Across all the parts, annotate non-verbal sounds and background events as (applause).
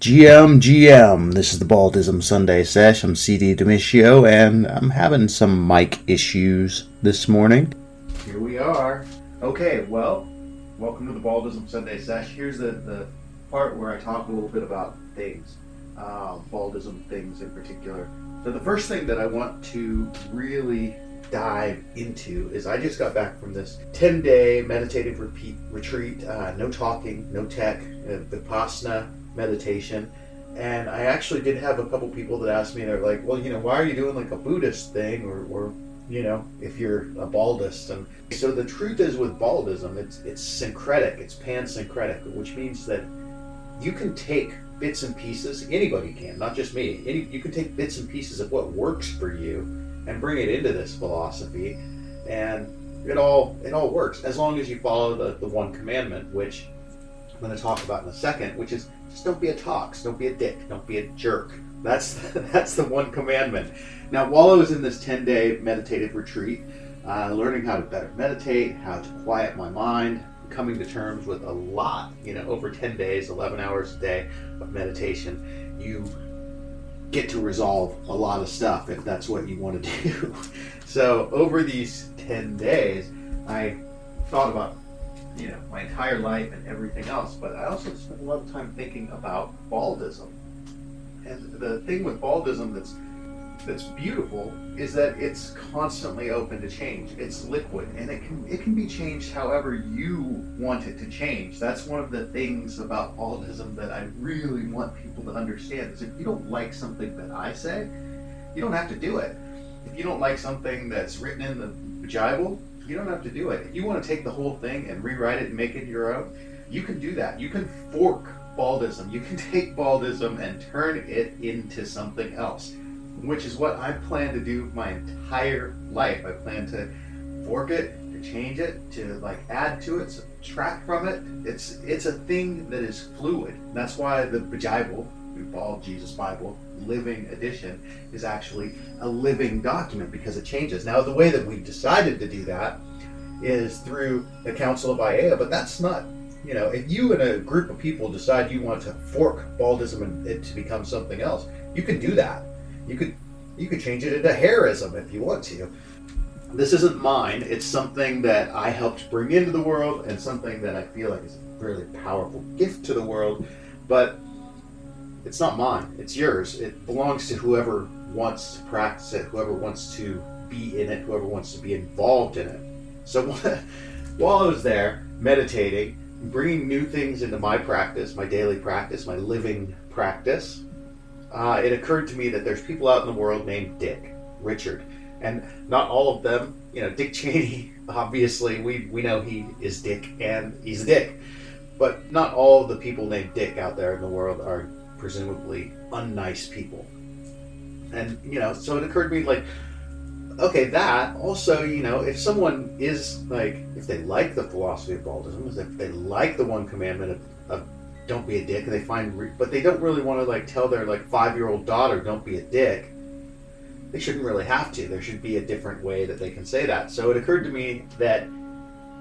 GM, GM. This is the Baldism Sunday Sesh. I'm CD Damitio, and I'm having some mic issues this morning. Here we are. Okay, well, welcome to the Baldism Sunday Sesh. Here's the, the part where I talk a little bit about things, uh, Baldism things in particular. So, the first thing that I want to really dive into is I just got back from this 10 day meditative repeat, retreat, uh, no talking, no tech, uh, Vipassana meditation. And I actually did have a couple people that asked me, they're like, well, you know, why are you doing like a Buddhist thing or, or you know, if you're a baldist. And so the truth is with baldism, it's, it's syncretic, it's pansyncretic, which means that you can take bits and pieces, anybody can, not just me, any, you can take bits and pieces of what works for you and bring it into this philosophy. And it all it all works as long as you follow the, the one commandment, which I'm going to talk about in a second, which is just don't be a tox, don't be a dick, don't be a jerk. That's (laughs) that's the one commandment. Now, while I was in this 10 day meditative retreat, uh, learning how to better meditate, how to quiet my mind, coming to terms with a lot, you know, over 10 days, 11 hours a day of meditation, you get to resolve a lot of stuff if that's what you want to (laughs) do. so, over these 10 days, I thought about you know my entire life and everything else. But I also spent a lot of time thinking about baldism. And the thing with baldism that's that's beautiful is that it's constantly open to change. It's liquid and it can it can be changed however you want it to change. That's one of the things about baldism that I really want people to understand is if you don't like something that I say, you don't have to do it. If you don't like something that's written in the Bible, you don't have to do it. If you want to take the whole thing and rewrite it and make it your own, you can do that. You can fork baldism. You can (laughs) take baldism and turn it into something else, which is what I plan to do my entire life. I plan to fork it, to change it, to like add to it, subtract from it. It's it's a thing that is fluid. That's why the Bible, Bald Jesus Bible, living edition is actually a living document because it changes. Now, the way that we've decided to do that is through the Council of Aiea, but that's not, you know, if you and a group of people decide you want to fork baldism and it to become something else, you can do that. You could you could change it into hairism if you want to. This isn't mine. It's something that I helped bring into the world and something that I feel like is a really powerful gift to the world. But it's not mine. It's yours. It belongs to whoever wants to practice it, whoever wants to be in it, whoever wants to be involved in it. So (laughs) while I was there meditating, bringing new things into my practice, my daily practice, my living practice, uh, it occurred to me that there's people out in the world named Dick, Richard, and not all of them. You know, Dick (laughs) Cheney. Obviously, we we know he is Dick, and he's a Dick. But not all of the people named Dick out there in the world are presumably unnice people. And, you know, so it occurred to me, like, okay, that also, you know, if someone is like, if they like the philosophy of baldism, if they like the one commandment of, of don't be a dick, and they find, re- but they don't really want to like tell their like five year old daughter don't be a dick. They shouldn't really have to. There should be a different way that they can say that. So it occurred to me that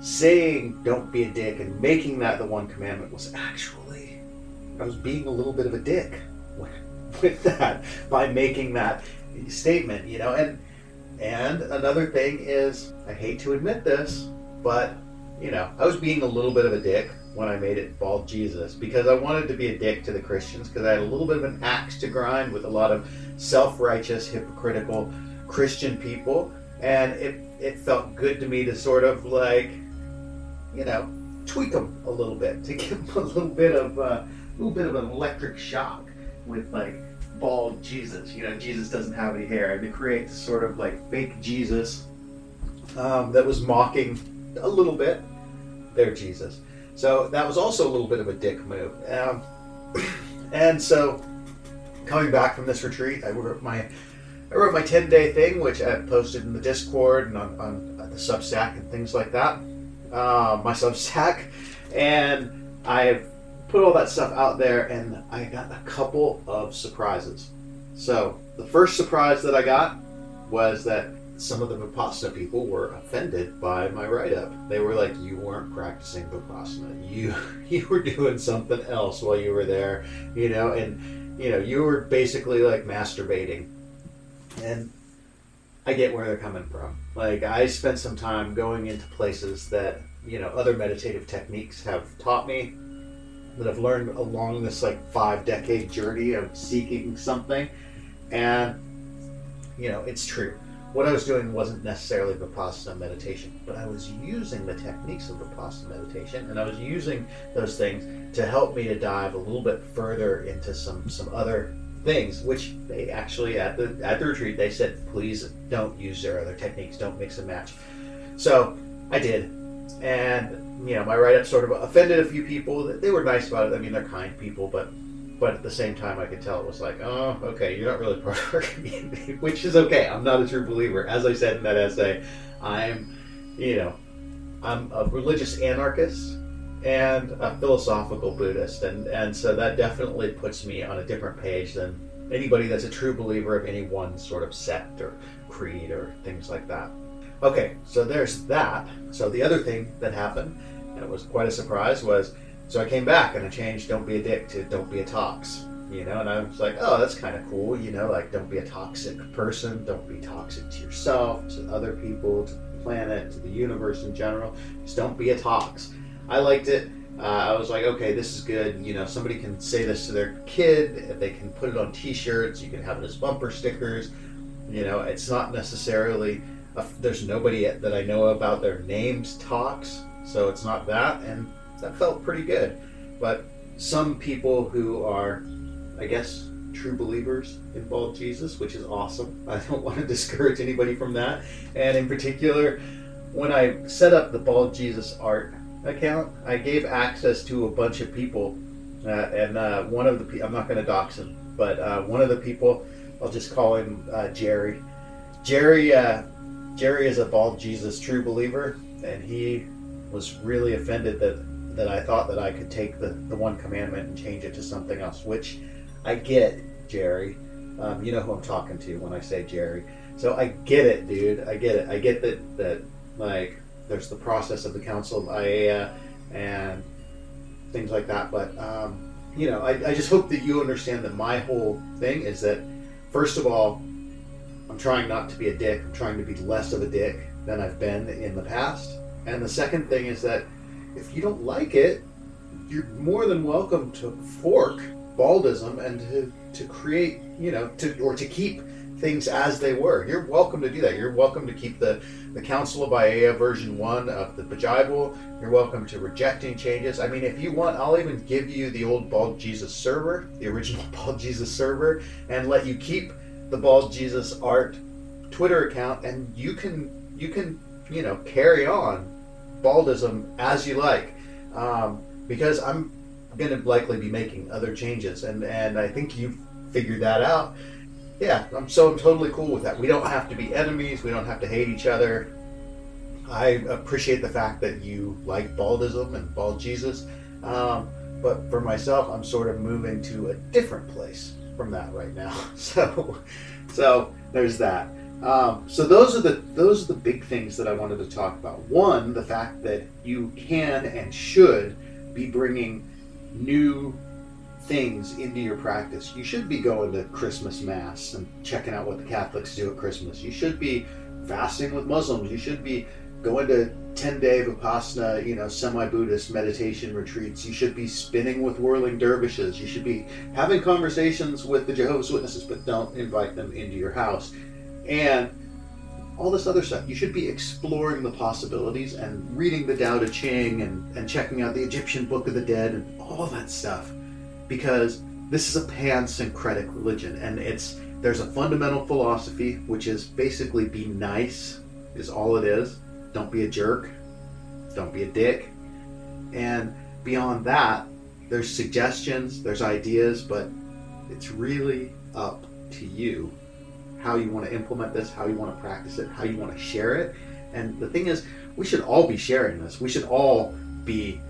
saying don't be a dick and making that the one commandment was actually I was being a little bit of a dick (laughs) with that by making that statement, you know. And and another thing is, I hate to admit this, but you know, I was being a little bit of a dick when I made it Bald Jesus because I wanted to be a dick to the Christians because I had a little bit of an axe to grind with a lot of self-righteous, hypocritical Christian people, and it it felt good to me to sort of like, you know, tweak them a little bit to (laughs) give them a little bit of. Uh, little bit of an electric shock with like bald Jesus. You know, Jesus doesn't have any hair, and to create this sort of like fake Jesus um, that was mocking a little bit their Jesus. So that was also a little bit of a dick move. Um, (coughs) and so coming back from this retreat, I wrote my I wrote my 10 day thing, which I posted in the Discord and on, on the Substack and things like that. Uh, my Substack, and I've put all that stuff out there, and I got a couple of surprises. So the first surprise that I got was that some of the Vipassana people were offended by my write up. They were like, You weren't practicing Vipassana. You (laughs) you were doing something else while you were there, you know, and you know, you were basically like masturbating. And I get where they're coming from. Like I spent some time going into places that, you know, other meditative techniques have taught me that I've learned along this like five decade journey of seeking something. And you know, it's true what I was doing wasn't necessarily Vipassana meditation, but I was using the techniques of Vipassana meditation, and I was using those things to help me to dive a little bit further into some some other things, which they actually at the at the retreat they said, please don't use their other techniques, don't mix and match. So I did, and you know my write up sort of offended a few people. They were nice about it. I mean, they're kind people, but but at the same time, I could tell it was like, oh, okay, you're not really part of our (laughs) community, which is okay. I'm not a true believer. As I said in that essay, I'm, you know, I'm a religious anarchist and a philosophical Buddhist, and and so that definitely puts me on a different page than anybody that's a true believer of any one sort of sect or creed or things like that. Okay, so there's that. So the other thing that happened, and it was quite a surprise, was so I came back and I changed "Don't be a dick" to "Don't be a tox." You know, and I was like, oh, that's kind of cool. You know, like don't be a toxic person. Don't be toxic to yourself, to other people, to the planet, to the universe in general. Just don't be a tox. I liked it. Uh, I was like, okay, this is good. You know, somebody can say this to their kid. They can put it on T-shirts. You can have it as bumper stickers. You know, it's not necessarily. There's nobody that I know about their names talks, so it's not that. And that felt pretty good. But some people who are, I guess, true believers in bald Jesus, which is awesome. (laughs) I don't want to discourage anybody from that. And in particular, when I set up the bald Jesus art account, I gave access to a bunch of people. Uh, and uh, one of the people, I'm not going to dox him, but uh, one of the people, I'll just call him uh, Jerry. Jerry, Jerry is a bald Jesus true believer, and he was really offended that that I thought that I could take the, the one commandment and change it to something else, which I get, Jerry. Um, you know who I'm talking to when I say Jerry. So I get it, dude. I get it. I get that that like there's the process of the Council of Aiea and things like that. But um, you know, I, I just hope that you understand that my whole thing is that first of all, I'm trying not to be a dick. I'm trying to be less of a dick than I've been in the past. And the second thing is that if you don't like it, you're more than welcome to fork baldism and to, to create, you know, to or to keep things as they were. You're welcome to do that. You're welcome to keep the, the Council of Aiea version 1 of the Bajibal. You're welcome to rejecting changes. I mean, if you want, I'll even give you the old Bald Jesus server, the original (laughs) Bald Jesus server, and let you keep the Bald Jesus art Twitter account, and you can, you can, you know, carry on baldism as you like, um, because I'm going to likely be making other changes, and and I think you've figured that out. Yeah, I'm so I'm totally cool with that. We don't have to be enemies. We don't have to hate each other. I appreciate the fact that you like baldism and bald Jesus, um, but for myself, I'm sort of moving to a different place from that right now. (laughs) So, so there's that. Um, so those are the those are the big things that I wanted to talk about. One, the fact that you can and should be bringing new things into your practice. You should be going to Christmas mass and checking out what the Catholics do at Christmas. You should be fasting with Muslims. You should be going to 10 day Vipassana, you know, semi Buddhist meditation retreats. You should be spinning with whirling dervishes. You should be having conversations with the Jehovah's Witnesses, but don't invite them into your house and all this other stuff. You should be exploring the possibilities and reading the Tao Te Ching and, and checking out the Egyptian Book of the Dead and all that stuff. Because this is a pan-syncretic religion and it's there's a fundamental philosophy which is basically be nice is all it is. Don't be a jerk. Don't be a dick. And beyond that, there's suggestions, there's ideas, but it's really up to you how you want to implement this, how you want to practice it, how you want to share it. And the thing is, we should all be sharing this. We should all be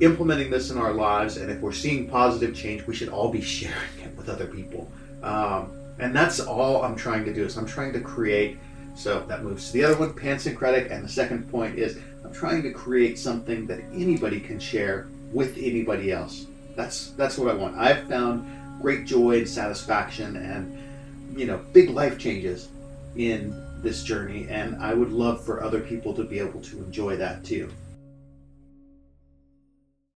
implementing this in our lives. And if we're seeing positive change, we should all be sharing it with other people. Um, and that's all I'm trying to do. Is I'm trying to create So that moves to the other one, pansyncretic. And the second point is I'm trying to create something that anybody can share with anybody else. That's that's what I want. I've found great joy and satisfaction and you know big life changes in this journey, and I would love for other people to be able to enjoy that too.